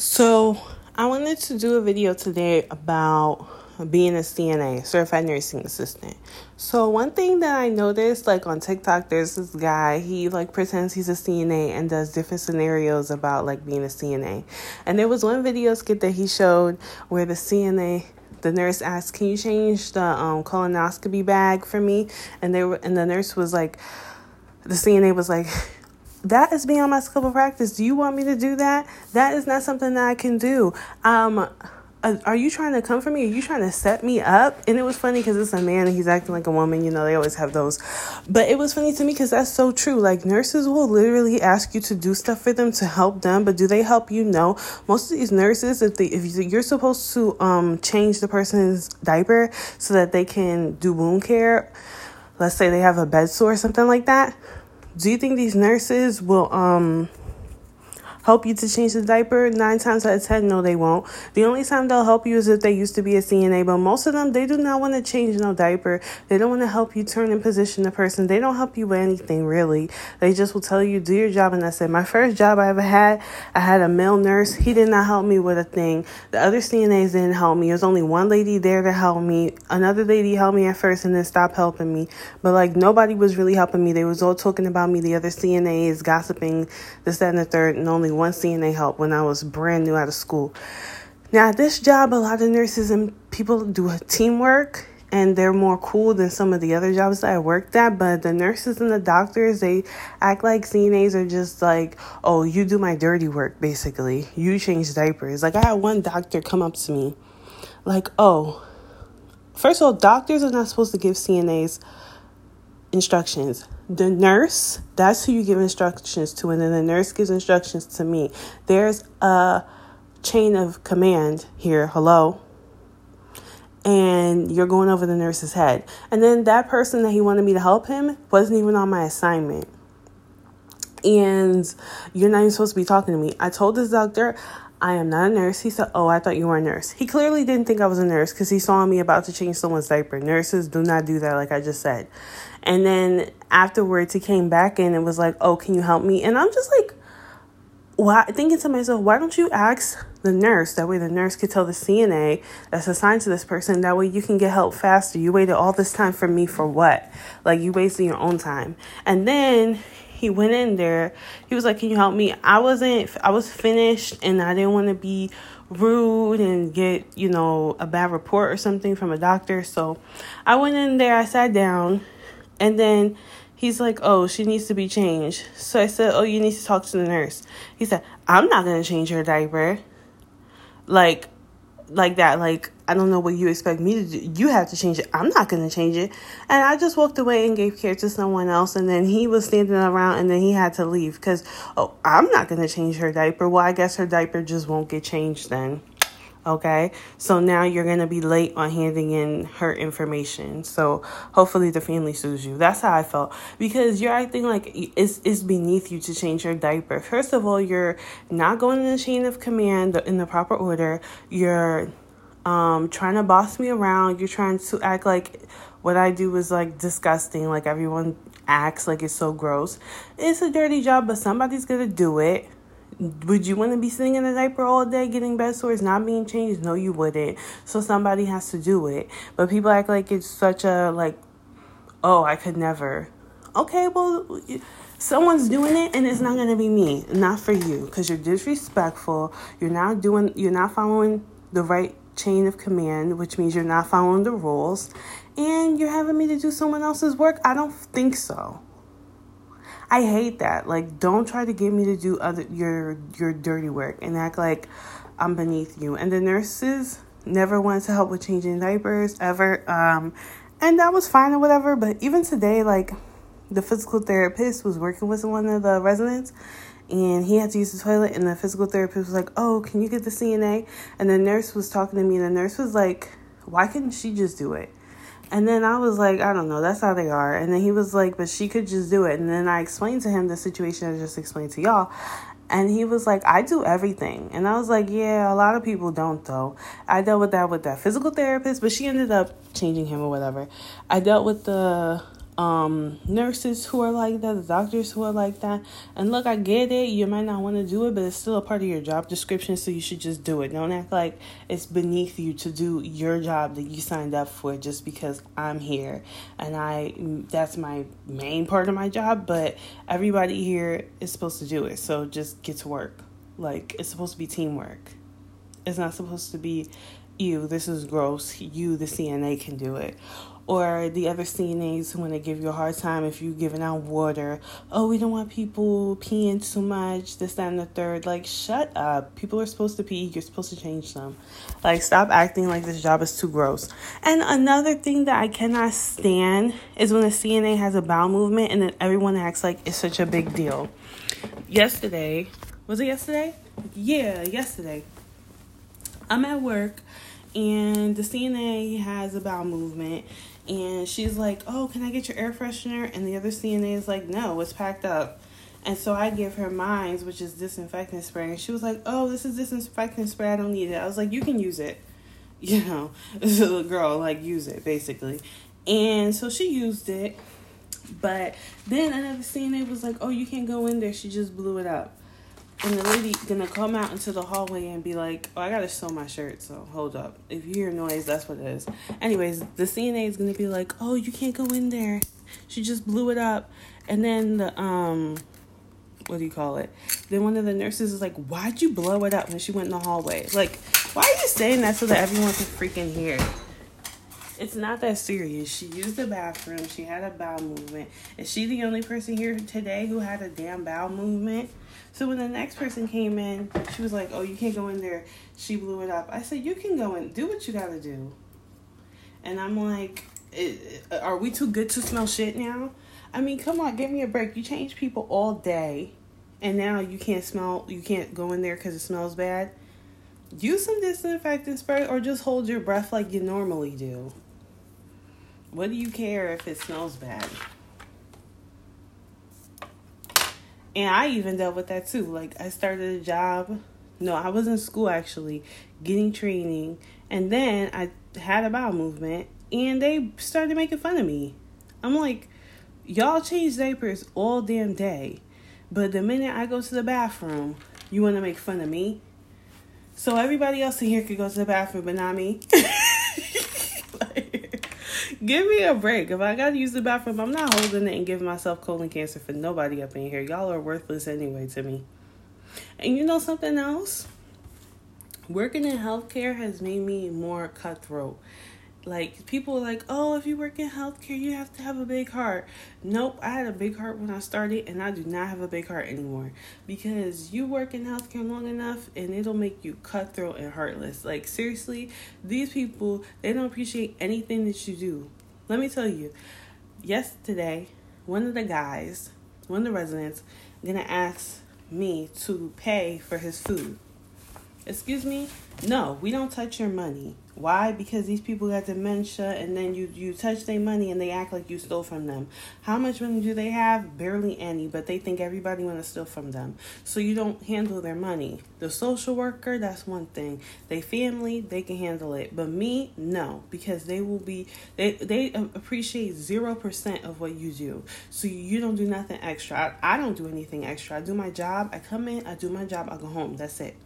So, I wanted to do a video today about being a CNA, certified nursing assistant. So, one thing that I noticed like on TikTok, there's this guy, he like pretends he's a CNA and does different scenarios about like being a CNA. And there was one video skit that he showed where the CNA the nurse asked, "Can you change the um, colonoscopy bag for me?" And they were, and the nurse was like, the CNA was like, that is beyond my scope of practice. Do you want me to do that? That is not something that I can do. Um, uh, are you trying to come for me? Are you trying to set me up? And it was funny because it's a man and he's acting like a woman. You know, they always have those. But it was funny to me because that's so true. Like, nurses will literally ask you to do stuff for them to help them, but do they help you? No. Most of these nurses, if they if you're supposed to um change the person's diaper so that they can do wound care, let's say they have a bed sore or something like that do you think these nurses will um help you to change the diaper? Nine times out of ten, no, they won't. The only time they'll help you is if they used to be a CNA, but most of them, they do not want to change no diaper. They don't want to help you turn and position the person. They don't help you with anything, really. They just will tell you, do your job, and that's it. My first job I ever had, I had a male nurse. He did not help me with a thing. The other CNAs didn't help me. There was only one lady there to help me. Another lady helped me at first and then stopped helping me. But, like, nobody was really helping me. They was all talking about me, the other CNAs, gossiping, this, that, and the third, and only one CNA help when I was brand new out of school. Now, at this job, a lot of nurses and people do teamwork and they're more cool than some of the other jobs that I worked at. But the nurses and the doctors, they act like CNAs are just like, oh, you do my dirty work, basically. You change diapers. Like, I had one doctor come up to me, like, oh, first of all, doctors are not supposed to give CNAs instructions. The nurse, that's who you give instructions to, and then the nurse gives instructions to me. There's a chain of command here. Hello. And you're going over the nurse's head. And then that person that he wanted me to help him wasn't even on my assignment. And you're not even supposed to be talking to me. I told this doctor, I am not a nurse. He said, Oh, I thought you were a nurse. He clearly didn't think I was a nurse because he saw me about to change someone's diaper. Nurses do not do that, like I just said. And then afterwards, he came back in and was like, Oh, can you help me? And I'm just like, why, thinking to myself, why don't you ask the nurse? That way, the nurse could tell the CNA that's assigned to this person. That way, you can get help faster. You waited all this time for me for what? Like, you wasted your own time. And then he went in there. He was like, "Can you help me?" I wasn't. I was finished, and I didn't want to be rude and get you know a bad report or something from a doctor. So I went in there. I sat down, and then he's like, "Oh, she needs to be changed." So I said, "Oh, you need to talk to the nurse." He said, "I'm not gonna change her diaper." Like like that. Like, I don't know what you expect me to do. You have to change it. I'm not to change it. And I just walked away and gave care to someone else. And then he was standing around and then he had to leave because, oh, I'm not to change her diaper. Well, I guess her diaper just won't get changed then. Okay, so now you're gonna be late on handing in her information. So hopefully the family sues you. That's how I felt because you're acting like it's it's beneath you to change your diaper. First of all, you're not going in the chain of command in the proper order. You're um trying to boss me around. You're trying to act like what I do is like disgusting. Like everyone acts like it's so gross. It's a dirty job, but somebody's gonna do it would you want to be sitting in a diaper all day getting bed sores not being changed? No you wouldn't. So somebody has to do it. But people act like it's such a like oh i could never. Okay well someone's doing it and it's not going to be me not for you because you're disrespectful. You're not doing you're not following the right chain of command which means you're not following the rules. And you're having me to do someone else's work? I don't think so I hate that. Like, don't try to get me to do other your your dirty work and act like I'm beneath you. And the nurses never wanted to help with changing diapers ever. Um, and that was fine or whatever. But even today, like the physical therapist was working with one of the residents and he had to use the toilet and the physical therapist was like oh can you get the cna and the nurse was talking to me and the nurse was like why couldn't she just do it and then I was like, I don't know, that's how they are. And then he was like, but she could just do it. And then I explained to him the situation I just explained to y'all. And he was like, I do everything. And I was like, yeah, a lot of people don't, though. I dealt with that with that physical therapist, but she ended up changing him or whatever. I dealt with the um, nurses who are like that, the doctors who are like that. And look, I get it. You might not want to do it, but it's still a part of your job description, so you should just do it. Don't act like it's beneath you to do your job that you signed up for just because I'm here and I that's my main part of my job, but everybody here is supposed to do it. So just get to work. Like it's supposed to be teamwork. It's not supposed to be you, this is gross. You, the CNA, can do it or the other CNAs when they give you a hard time if you're giving out water. Oh, we don't want people peeing too much, this, that, and the third. Like, shut up. People are supposed to pee. You're supposed to change them. Like, stop acting like this job is too gross. And another thing that I cannot stand is when a CNA has a bowel movement and then everyone acts like it's such a big deal. Yesterday, was it yesterday? Yeah, yesterday. I'm at work and the CNA has a bowel movement and she's like, "Oh, can I get your air freshener?" And the other CNA is like, "No, it's packed up." And so I give her mine, which is disinfectant spray, and she was like, "Oh, this is disinfectant spray. I don't need it." I was like, "You can use it." You know, the girl like use it basically, and so she used it. But then another CNA was like, "Oh, you can't go in there." She just blew it up and the lady gonna come out into the hallway and be like, "Oh, I gotta sew my shirt." So hold up. If you hear noise, that's what it is. Anyways, the CNA is gonna be like, "Oh, you can't go in there. She just blew it up." And then the um, what do you call it? Then one of the nurses is like, "Why'd you blow it up?" When she went in the hallway, like, why are you saying that so that everyone can freaking hear? It's not that serious. She used the bathroom. She had a bowel movement. Is she the only person here today who had a damn bowel movement? So when the next person came in, she was like, "Oh, you can't go in there." She blew it up. I said, "You can go in. Do what you gotta do." And I'm like, "Are we too good to smell shit now?" I mean, come on, give me a break. You change people all day, and now you can't smell. You can't go in there because it smells bad. Use some disinfectant spray, or just hold your breath like you normally do. What do you care if it smells bad? And I even dealt with that too. Like I started a job. No, I was in school actually, getting training, and then I had a bowel movement, and they started making fun of me. I'm like, y'all change diapers all damn day, but the minute I go to the bathroom, you want to make fun of me. So everybody else in here could go to the bathroom, but not me. Give me a break. If I gotta use the bathroom, I'm not holding it and giving myself colon cancer for nobody up in here. Y'all are worthless anyway to me. And you know something else? Working in healthcare has made me more cutthroat like people are like, oh, if you work in healthcare, you have to have a big heart. Nope, I had a big heart when I started, and I do not have a big heart anymore because you work in healthcare long enough, and it'll make you cutthroat and heartless. Like seriously, these people they don't appreciate anything that you do. Let me tell you, yesterday, one of the guys, one of the residents, gonna ask me to pay for his food. Excuse me? No, we don't touch your money. Why? Because these people got dementia and then you, you touch their money and they act like you stole from them. How much money do they have? Barely any, but they think everybody wanna steal from them. So you don't handle their money. The social worker, that's one thing. They family, they can handle it. But me, no. Because they will be they they appreciate zero percent of what you do. So you don't do nothing extra. I, I don't do anything extra. I do my job, I come in, I do my job, I go home. That's it.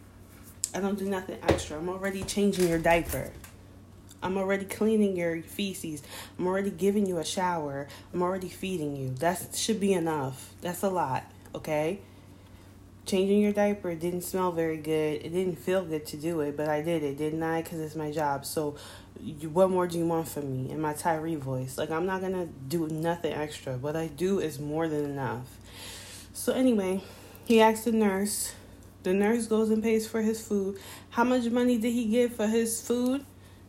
I don't do nothing extra. I'm already changing your diaper. I'm already cleaning your feces. I'm already giving you a shower. I'm already feeding you. That should be enough. That's a lot, okay? Changing your diaper didn't smell very good. It didn't feel good to do it, but I did it, didn't I? Because it's my job. So, what more do you want from me in my Tyree voice? Like, I'm not going to do nothing extra. What I do is more than enough. So, anyway, he asked the nurse the nurse goes and pays for his food. How much money did he get for his food?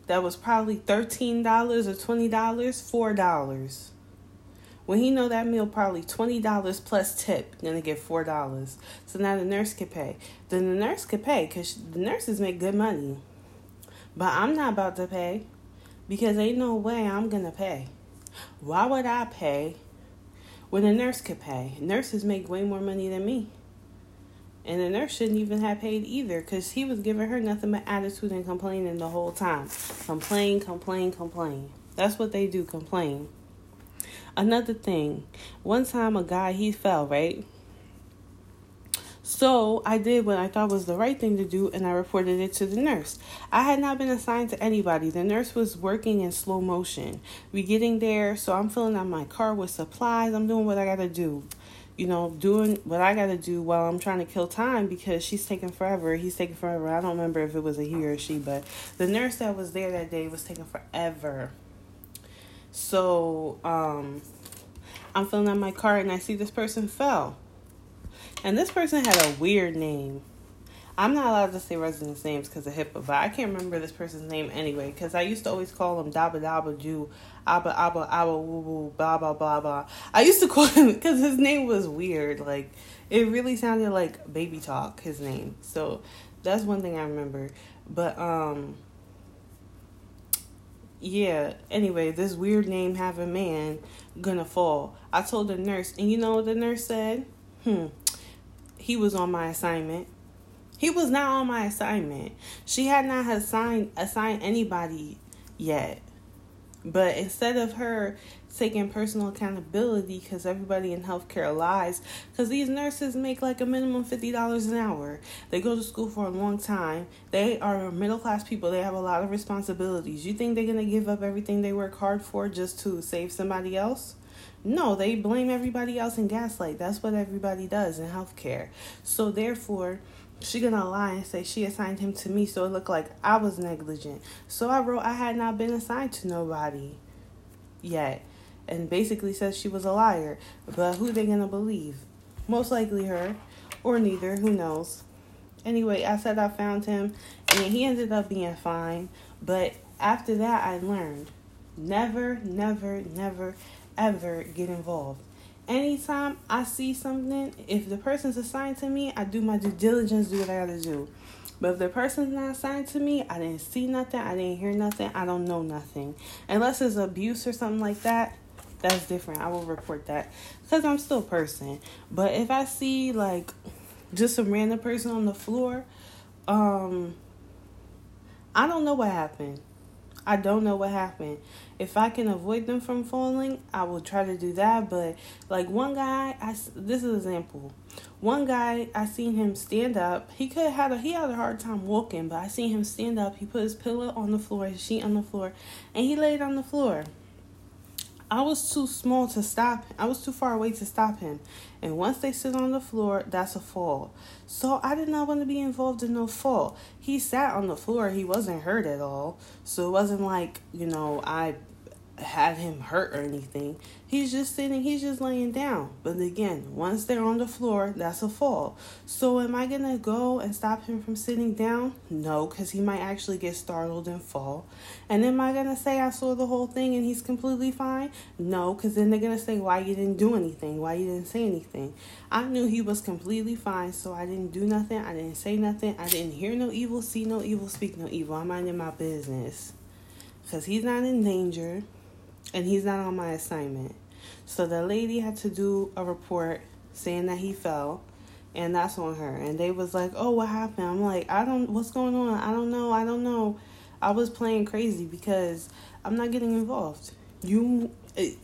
That was probably $13 or $20, $4. When he know that meal probably $20 plus tip, gonna get $4. So now the nurse can pay. Then the nurse can pay because the nurses make good money. But I'm not about to pay because ain't no way I'm gonna pay. Why would I pay when a nurse could pay? Nurses make way more money than me. And the nurse shouldn't even have paid either because he was giving her nothing but attitude and complaining the whole time. Complain, complain, complain. That's what they do, complain. Another thing, one time a guy he fell, right? So I did what I thought was the right thing to do and I reported it to the nurse. I had not been assigned to anybody. The nurse was working in slow motion. We getting there, so I'm filling out my car with supplies. I'm doing what I gotta do. You know, doing what I gotta do while I'm trying to kill time because she's taking forever. He's taking forever. I don't remember if it was a he or she, but the nurse that was there that day was taking forever. So, um, I'm filling out my car and I see this person fell. And this person had a weird name. I'm not allowed to say residents' names because of HIPAA, but I can't remember this person's name anyway. Because I used to always call him Daba Daba Jew, Abba Abba Abba Woo Woo, blah blah blah blah. I used to call him because his name was weird. Like it really sounded like baby talk. His name. So that's one thing I remember. But um, yeah. Anyway, this weird name having man gonna fall. I told the nurse, and you know what the nurse said? Hmm he was on my assignment. He was not on my assignment. She had not assigned assigned anybody yet. But instead of her taking personal accountability because everybody in healthcare lies because these nurses make like a minimum $50 an hour they go to school for a long time they are middle class people they have a lot of responsibilities you think they're going to give up everything they work hard for just to save somebody else no, they blame everybody else and gaslight. That's what everybody does in healthcare. So therefore, she gonna lie and say she assigned him to me, so it looked like I was negligent. So I wrote I had not been assigned to nobody yet, and basically says she was a liar. But who they gonna believe? Most likely her, or neither. Who knows? Anyway, I said I found him, and he ended up being fine. But after that, I learned never, never, never ever get involved. Anytime I see something, if the person's assigned to me, I do my due diligence, do what I gotta do. But if the person's not assigned to me, I didn't see nothing, I didn't hear nothing, I don't know nothing. Unless it's abuse or something like that, that's different. I will report that because I'm still a person. But if I see like just some random person on the floor, um, I don't know what happened. I don't know what happened. If I can avoid them from falling, I will try to do that. But like one guy, I this is an example. One guy, I seen him stand up. He could have had a he had a hard time walking, but I seen him stand up. He put his pillow on the floor, his sheet on the floor, and he laid on the floor. I was too small to stop. I was too far away to stop him. And once they sit on the floor, that's a fall. So I did not want to be involved in no fall. He sat on the floor. He wasn't hurt at all. So it wasn't like, you know, I had him hurt or anything. He's just sitting, he's just laying down. But again, once they're on the floor, that's a fall. So am I going to go and stop him from sitting down? No, because he might actually get startled and fall. And am I going to say I saw the whole thing and he's completely fine? No, because then they're going to say why you didn't do anything, why you didn't say anything. I knew he was completely fine, so I didn't do nothing. I didn't say nothing. I didn't hear no evil, see no evil, speak no evil. I'm minding my business. Because he's not in danger and he's not on my assignment. So the lady had to do a report saying that he fell, and that's on her. And they was like, "Oh, what happened?" I'm like, "I don't. What's going on? I don't know. I don't know." I was playing crazy because I'm not getting involved. You,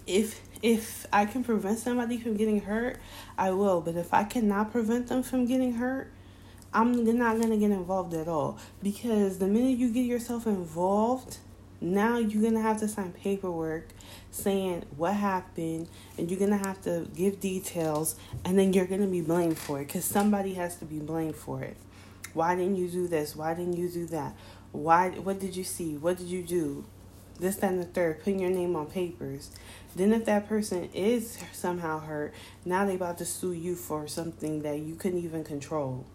if if I can prevent somebody from getting hurt, I will. But if I cannot prevent them from getting hurt, I'm not gonna get involved at all. Because the minute you get yourself involved now you're going to have to sign paperwork saying what happened and you're going to have to give details and then you're going to be blamed for it because somebody has to be blamed for it. Why didn't you do this? Why didn't you do that? Why what did you see? What did you do? This, that, and the third, putting your name on papers. Then if that person is somehow hurt, now they about to sue you for something that you couldn't even control.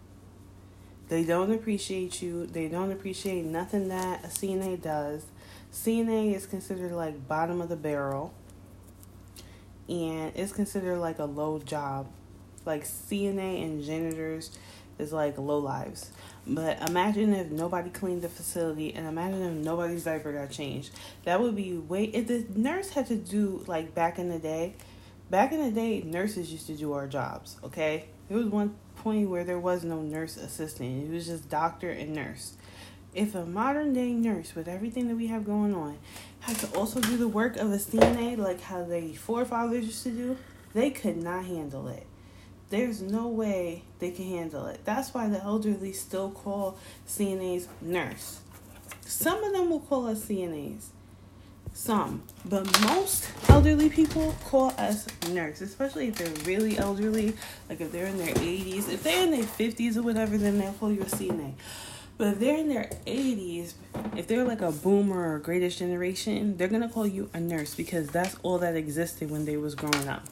They don't appreciate you. They don't appreciate nothing that a CNA does. CNA is considered like bottom of the barrel and it's considered like a low job. Like CNA and janitors is like low lives. But imagine if nobody cleaned the facility and imagine if nobody's diaper got changed. That would be way if the nurse had to do like back in the day. Back in the day, nurses used to do our jobs, okay? There was one point where there was no nurse assistant. It was just doctor and nurse if a modern day nurse with everything that we have going on had to also do the work of a CNA like how the forefathers used to do, they could not handle it. There's no way they can handle it. That's why the elderly still call CNAs nurse. Some of them will call us CNAs. Some. But most elderly people call us nurse, especially if they're really elderly, like if they're in their 80s. If they're in their 50s or whatever, then they'll call you a CNA. But if they're in their 80s, if they're like a boomer or greatest generation, they're going to call you a nurse because that's all that existed when they was growing up.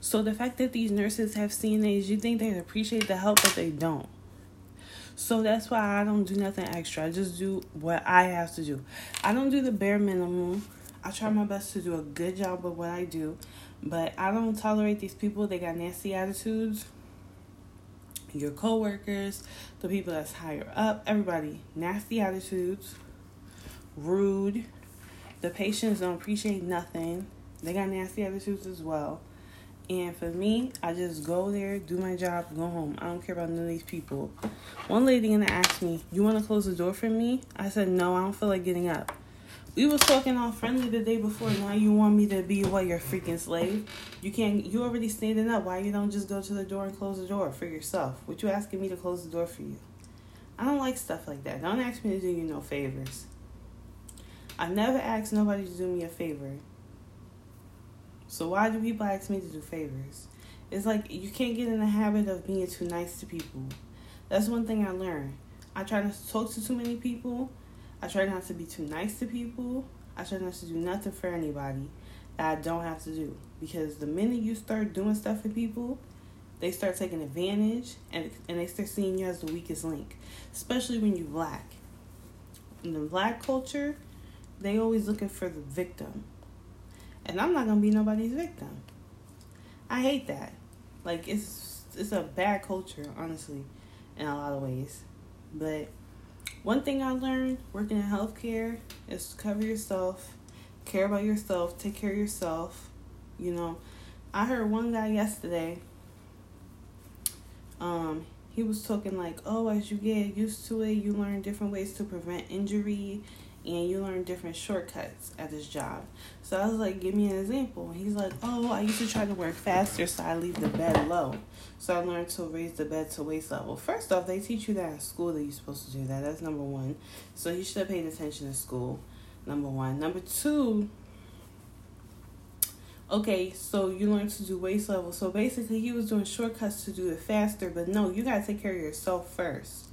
So the fact that these nurses have CNAs, you think they appreciate the help, but they don't. So that's why I don't do nothing extra. I just do what I have to do. I don't do the bare minimum. I try my best to do a good job of what I do, but I don't tolerate these people. They got nasty attitudes. Your coworkers, the people that's higher up, everybody, nasty attitudes, rude. The patients don't appreciate nothing. They got nasty attitudes as well. And for me, I just go there, do my job, go home. I don't care about none of these people. One lady gonna ask me, "You want to close the door for me?" I said, "No, I don't feel like getting up." We was talking all friendly the day before. Now you want me to be what your freaking slave? You can't. You already standing up. Why you don't just go to the door and close the door for yourself? What you asking me to close the door for you? I don't like stuff like that. Don't ask me to do you no favors. I never asked nobody to do me a favor. So why do people ask me to do favors? It's like you can't get in the habit of being too nice to people. That's one thing I learned. I try to talk to too many people. I try not to be too nice to people. I try not to do nothing for anybody that I don't have to do. Because the minute you start doing stuff for people, they start taking advantage and, and they start seeing you as the weakest link. Especially when you're black. In the black culture, they always looking for the victim and I'm not gonna be nobody's victim. I hate that. Like it's it's a bad culture, honestly, in a lot of ways. But one thing I learned working in healthcare is to cover yourself, care about yourself, take care of yourself. You know, I heard one guy yesterday. Um, he was talking like, oh, as you get used to it, you learn different ways to prevent injury and you learn different shortcuts at this job. So I was like, give me an example. He's like, oh, I used to try to work faster, so I leave the bed low. So I learned to raise the bed to waist level. First off, they teach you that in school that you're supposed to do that. That's number one. So you should have paid attention in school. Number one. Number two. Okay, so you learn to do waist level. So basically, he was doing shortcuts to do it faster, but no, you gotta take care of yourself first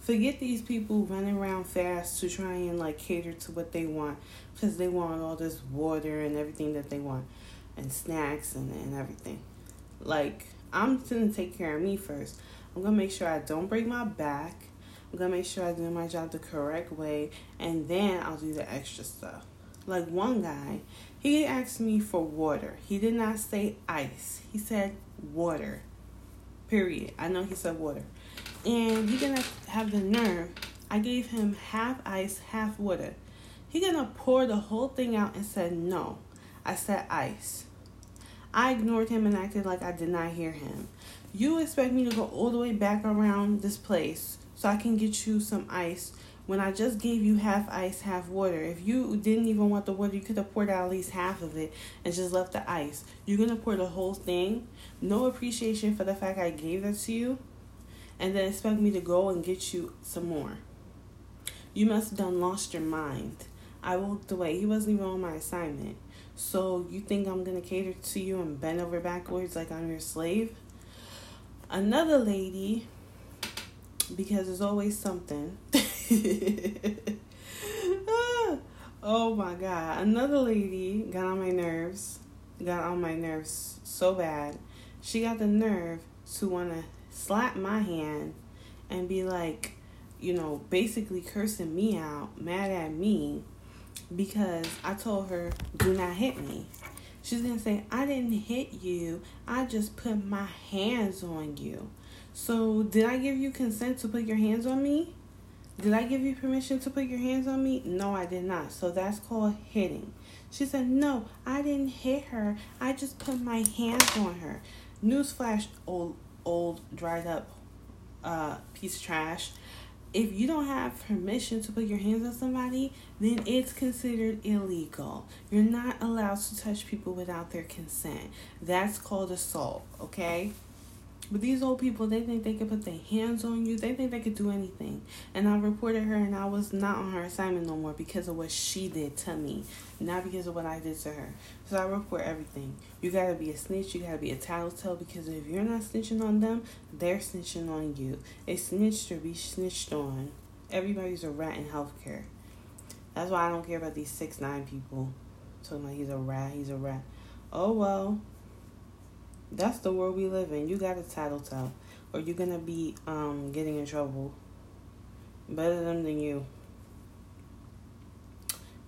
forget these people running around fast to try and like cater to what they want because they want all this water and everything that they want and snacks and, and everything. Like i'm gonna take care of me first. I'm gonna make sure i don't break my back. I'm gonna make sure i do my job the correct way and then i'll do the extra stuff. Like one guy he asked me for water. He did not say ice. He said water. Period. I know he said water and he gonna have the nerve. I gave him half ice, half water. He gonna pour the whole thing out and said no. I said ice. I ignored him and acted like I did not hear him. You expect me to go all the way back around this place so I can get you some ice when I just gave you half ice, half water. If you didn't even want the water, you could have poured out at least half of it and just left the ice. You're gonna pour the whole thing. No appreciation for the fact I gave that to you and then expect me to go and get you some more. You must have done lost your mind. I walked away. He wasn't even on my assignment. So you think I'm gonna cater to you and bend over backwards like I'm your slave? Another lady, because there's always something. oh my god. Another lady got on my nerves. Got on my nerves so bad. She got the nerve to wanna slap my hand and be like, you know, basically cursing me out, mad at me because I told her, do not hit me. She's gonna say, I didn't hit you, I just put my hands on you. So, did I give you consent to put your hands on me? Did I give you permission to put your hands on me? No, I did not. So, that's called hitting. She said, No, I didn't hit her, I just put my hands on her. Newsflash, old old dried up uh, piece of trash. if you don't have permission to put your hands on somebody, then it's considered illegal. You're not allowed to touch people without their consent. That's called assault, okay? But these old people, they think they can put their hands on you. They think they could do anything. And I reported her, and I was not on her assignment no more because of what she did to me, not because of what I did to her. So I report everything. You gotta be a snitch. You gotta be a tattletale because if you're not snitching on them, they're snitching on you. A snitch or be snitched on. Everybody's a rat in healthcare. That's why I don't care about these six nine people. Talking about he's a rat, he's a rat. Oh well. That's the world we live in. You got a title tell, or you're gonna be um getting in trouble. Better them than you.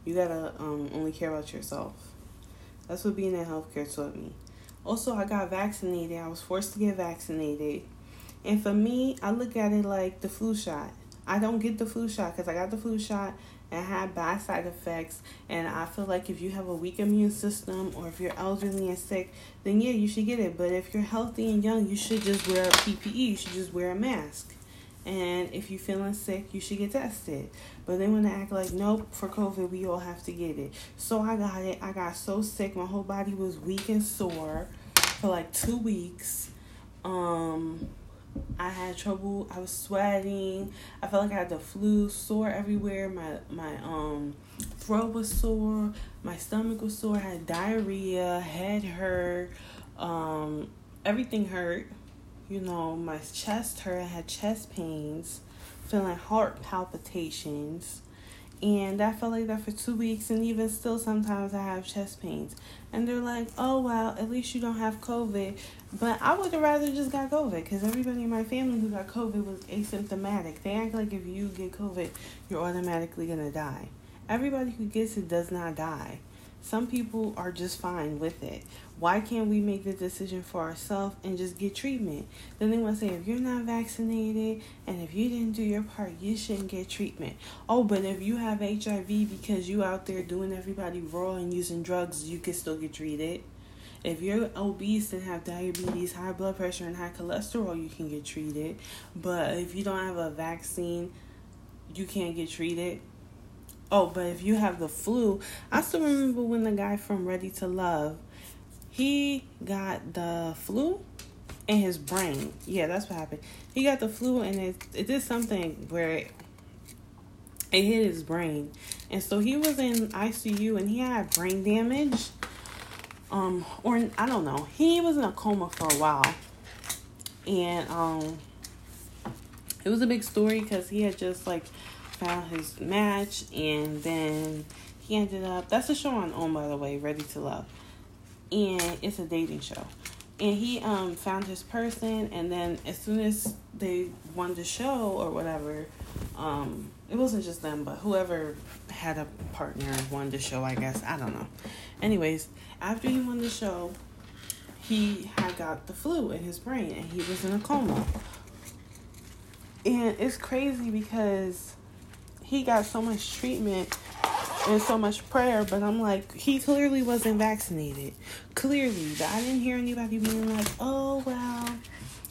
You gotta um only care about yourself. That's what being in healthcare taught me. Also, I got vaccinated. I was forced to get vaccinated, and for me, I look at it like the flu shot. I don't get the flu shot because I got the flu shot and had bad side effects. And I feel like if you have a weak immune system or if you're elderly and sick, then yeah, you should get it. But if you're healthy and young, you should just wear a PPE. You should just wear a mask. And if you're feeling sick, you should get tested. But they want to act like, nope, for COVID, we all have to get it. So I got it. I got so sick. My whole body was weak and sore for like two weeks. Um, I had trouble. I was sweating. I felt like I had the flu, sore everywhere. My my um throat was sore. My stomach was sore. I had diarrhea. Head hurt. Um, everything hurt. You know, my chest hurt. I had chest pains, feeling heart palpitations. And I felt like that for two weeks, and even still, sometimes I have chest pains. And they're like, oh, well, at least you don't have COVID. But I would have rather just got COVID because everybody in my family who got COVID was asymptomatic. They act like if you get COVID, you're automatically going to die. Everybody who gets it does not die. Some people are just fine with it. Why can't we make the decision for ourselves and just get treatment? Then they want to say if you're not vaccinated and if you didn't do your part, you shouldn't get treatment. Oh, but if you have HIV because you out there doing everybody raw and using drugs, you can still get treated. If you're obese and have diabetes, high blood pressure, and high cholesterol, you can get treated. But if you don't have a vaccine, you can't get treated. Oh, but if you have the flu, I still remember when the guy from Ready to Love, he got the flu in his brain. Yeah, that's what happened. He got the flu and it it did something where it, it hit his brain, and so he was in ICU and he had brain damage. Um, or I don't know. He was in a coma for a while, and um, it was a big story because he had just like found his match, and then he ended up. That's a show on OWN, by the way, Ready to Love, and it's a dating show. And he um found his person, and then as soon as they won the show or whatever, um, it wasn't just them, but whoever had a partner won the show. I guess I don't know. Anyways, after he won the show, he had got the flu in his brain, and he was in a coma. And it's crazy because he got so much treatment and so much prayer, but I'm like, he clearly wasn't vaccinated. Clearly, I didn't hear anybody being like, oh, well,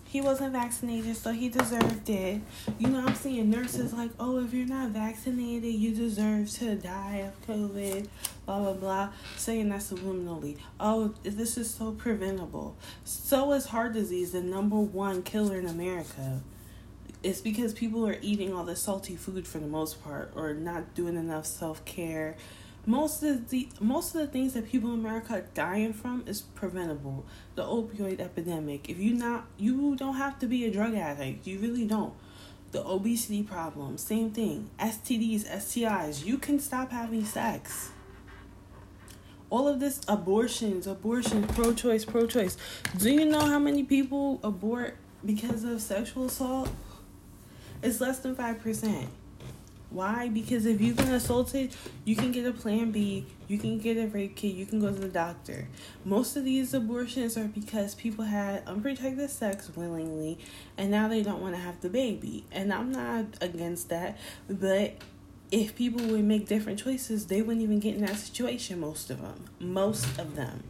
he wasn't vaccinated, so he deserved it. You know, I'm seeing nurses like, oh, if you're not vaccinated, you deserve to die of COVID, blah, blah, blah, saying that subliminally. Oh, this is so preventable. So is heart disease, the number one killer in America it's because people are eating all the salty food for the most part or not doing enough self-care. Most of the most of the things that people in america are dying from is preventable. The opioid epidemic. If you not you don't have to be a drug addict. You really don't. The obesity problem. Same thing. Stds stis you can stop having sex. All of this abortions abortion pro-choice pro-choice. Do you know how many people abort because of sexual assault it's less than 5%. Why? Because if you've been assaulted, you can get a plan B, you can get a rape kit, you can go to the doctor. Most of these abortions are because people had unprotected sex willingly and now they don't want to have the baby. And I'm not against that, but if people would make different choices, they wouldn't even get in that situation, most of them. Most of them.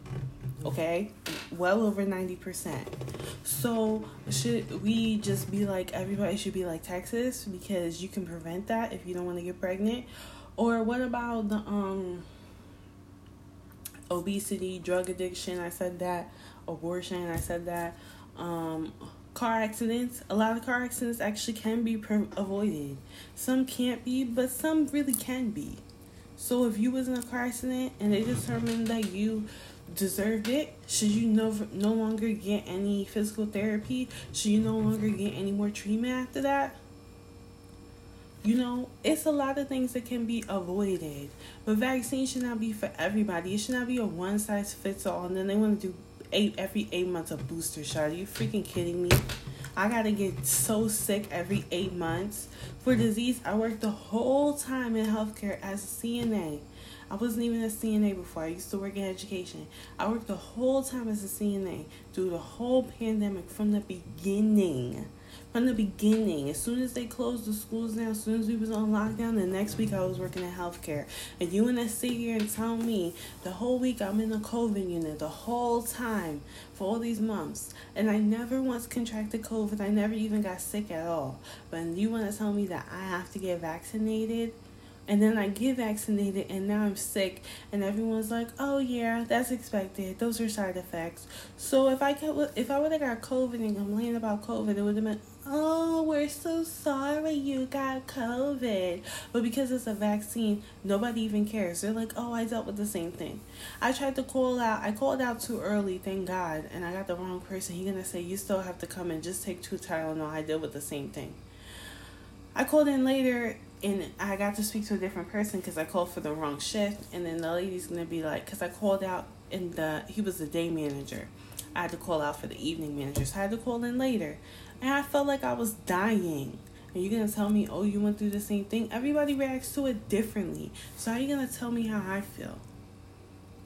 Okay, well over ninety percent. So should we just be like everybody should be like Texas because you can prevent that if you don't want to get pregnant, or what about the um obesity, drug addiction? I said that abortion. I said that um car accidents. A lot of car accidents actually can be pre- avoided. Some can't be, but some really can be. So if you was in a car accident and they determined that you deserved it, should you no no longer get any physical therapy? Should you no longer get any more treatment after that? You know, it's a lot of things that can be avoided. But vaccine should not be for everybody. It should not be a one size fits all and then they want to do eight every eight months a booster shot. Are you freaking kidding me? I gotta get so sick every eight months for disease. I worked the whole time in healthcare as a CNA. I wasn't even a CNA before. I used to work in education. I worked the whole time as a CNA through the whole pandemic from the beginning from the beginning. As soon as they closed the schools down, as soon as we was on lockdown, the next week I was working in healthcare. And you want to sit here and tell me the whole week I'm in the COVID unit, the whole time for all these months, and I never once contracted COVID. I never even got sick at all. But you want to tell me that I have to get vaccinated? And then I get vaccinated and now I'm sick and everyone's like, "Oh yeah, that's expected. Those are side effects." So if I could, if I would have got COVID and complained about COVID, it would have been, "Oh, we're so sorry you got COVID." But because it's a vaccine, nobody even cares. They're like, "Oh, I dealt with the same thing." I tried to call out. I called out too early, thank God, and I got the wrong person. He's gonna say, "You still have to come and just take two Tylenol." I dealt with the same thing. I called in later and I got to speak to a different person because I called for the wrong shift, and then the lady's gonna be like, because I called out in the he was the day manager, I had to call out for the evening manager, so I had to call in later, and I felt like I was dying. And you're gonna tell me, oh, you went through the same thing? Everybody reacts to it differently, so how are you gonna tell me how I feel?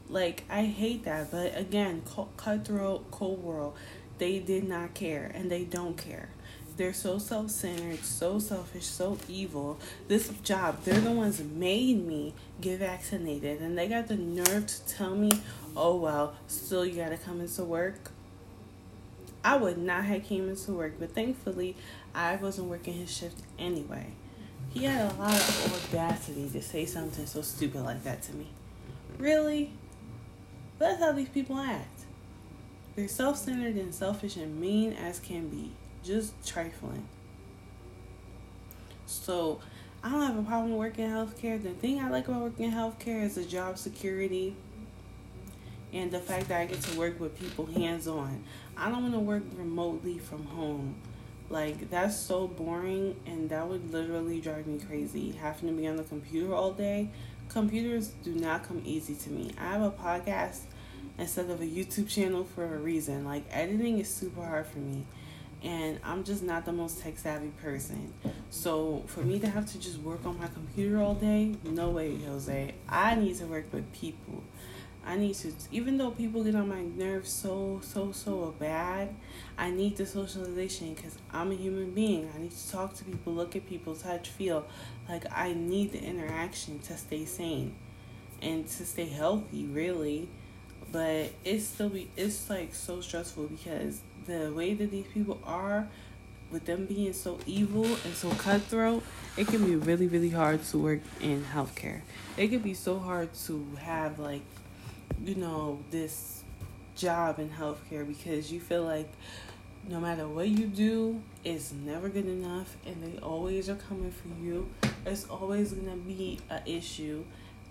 Like I hate that, but again, cutthroat, cold world, they did not care, and they don't care. They're so self centered, so selfish, so evil. This job, they're the ones made me get vaccinated. And they got the nerve to tell me, oh, well, still you got to come into work. I would not have came into work, but thankfully, I wasn't working his shift anyway. He had a lot of audacity to say something so stupid like that to me. Really? That's how these people act. They're self centered and selfish and mean as can be just trifling. So I don't have a problem working in healthcare. The thing I like about working in healthcare is the job security and the fact that I get to work with people hands on. I don't want to work remotely from home. Like that's so boring and that would literally drive me crazy. Having to be on the computer all day. Computers do not come easy to me. I have a podcast instead of a YouTube channel for a reason. Like editing is super hard for me and I'm just not the most tech savvy person. So for me to have to just work on my computer all day, no way, Jose. I need to work with people. I need to, even though people get on my nerves so, so, so bad, I need the socialization because I'm a human being. I need to talk to people, look at people, touch, feel. Like, I need the interaction to stay sane and to stay healthy, really. But it's still, be, it's like so stressful because the way that these people are, with them being so evil and so cutthroat, it can be really, really hard to work in healthcare. It can be so hard to have, like, you know, this job in healthcare because you feel like no matter what you do, it's never good enough and they always are coming for you. It's always gonna be an issue.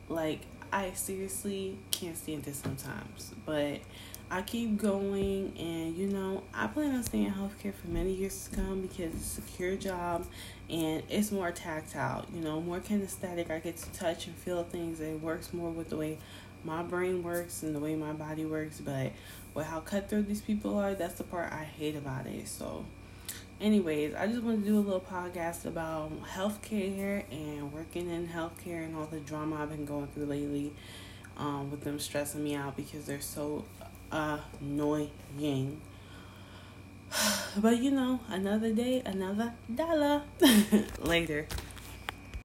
Like, I seriously can't stand this sometimes, but I keep going, and you know, I plan on staying in healthcare for many years to come because it's a secure job and it's more tactile, you know, more kinesthetic. I get to touch and feel things. It works more with the way my brain works and the way my body works, but with how cutthroat these people are, that's the part I hate about it. So, anyways, I just want to do a little podcast about healthcare and working in healthcare and all the drama I've been going through lately. Um, with them stressing me out because they're so annoying. But you know, another day, another dollar. Later.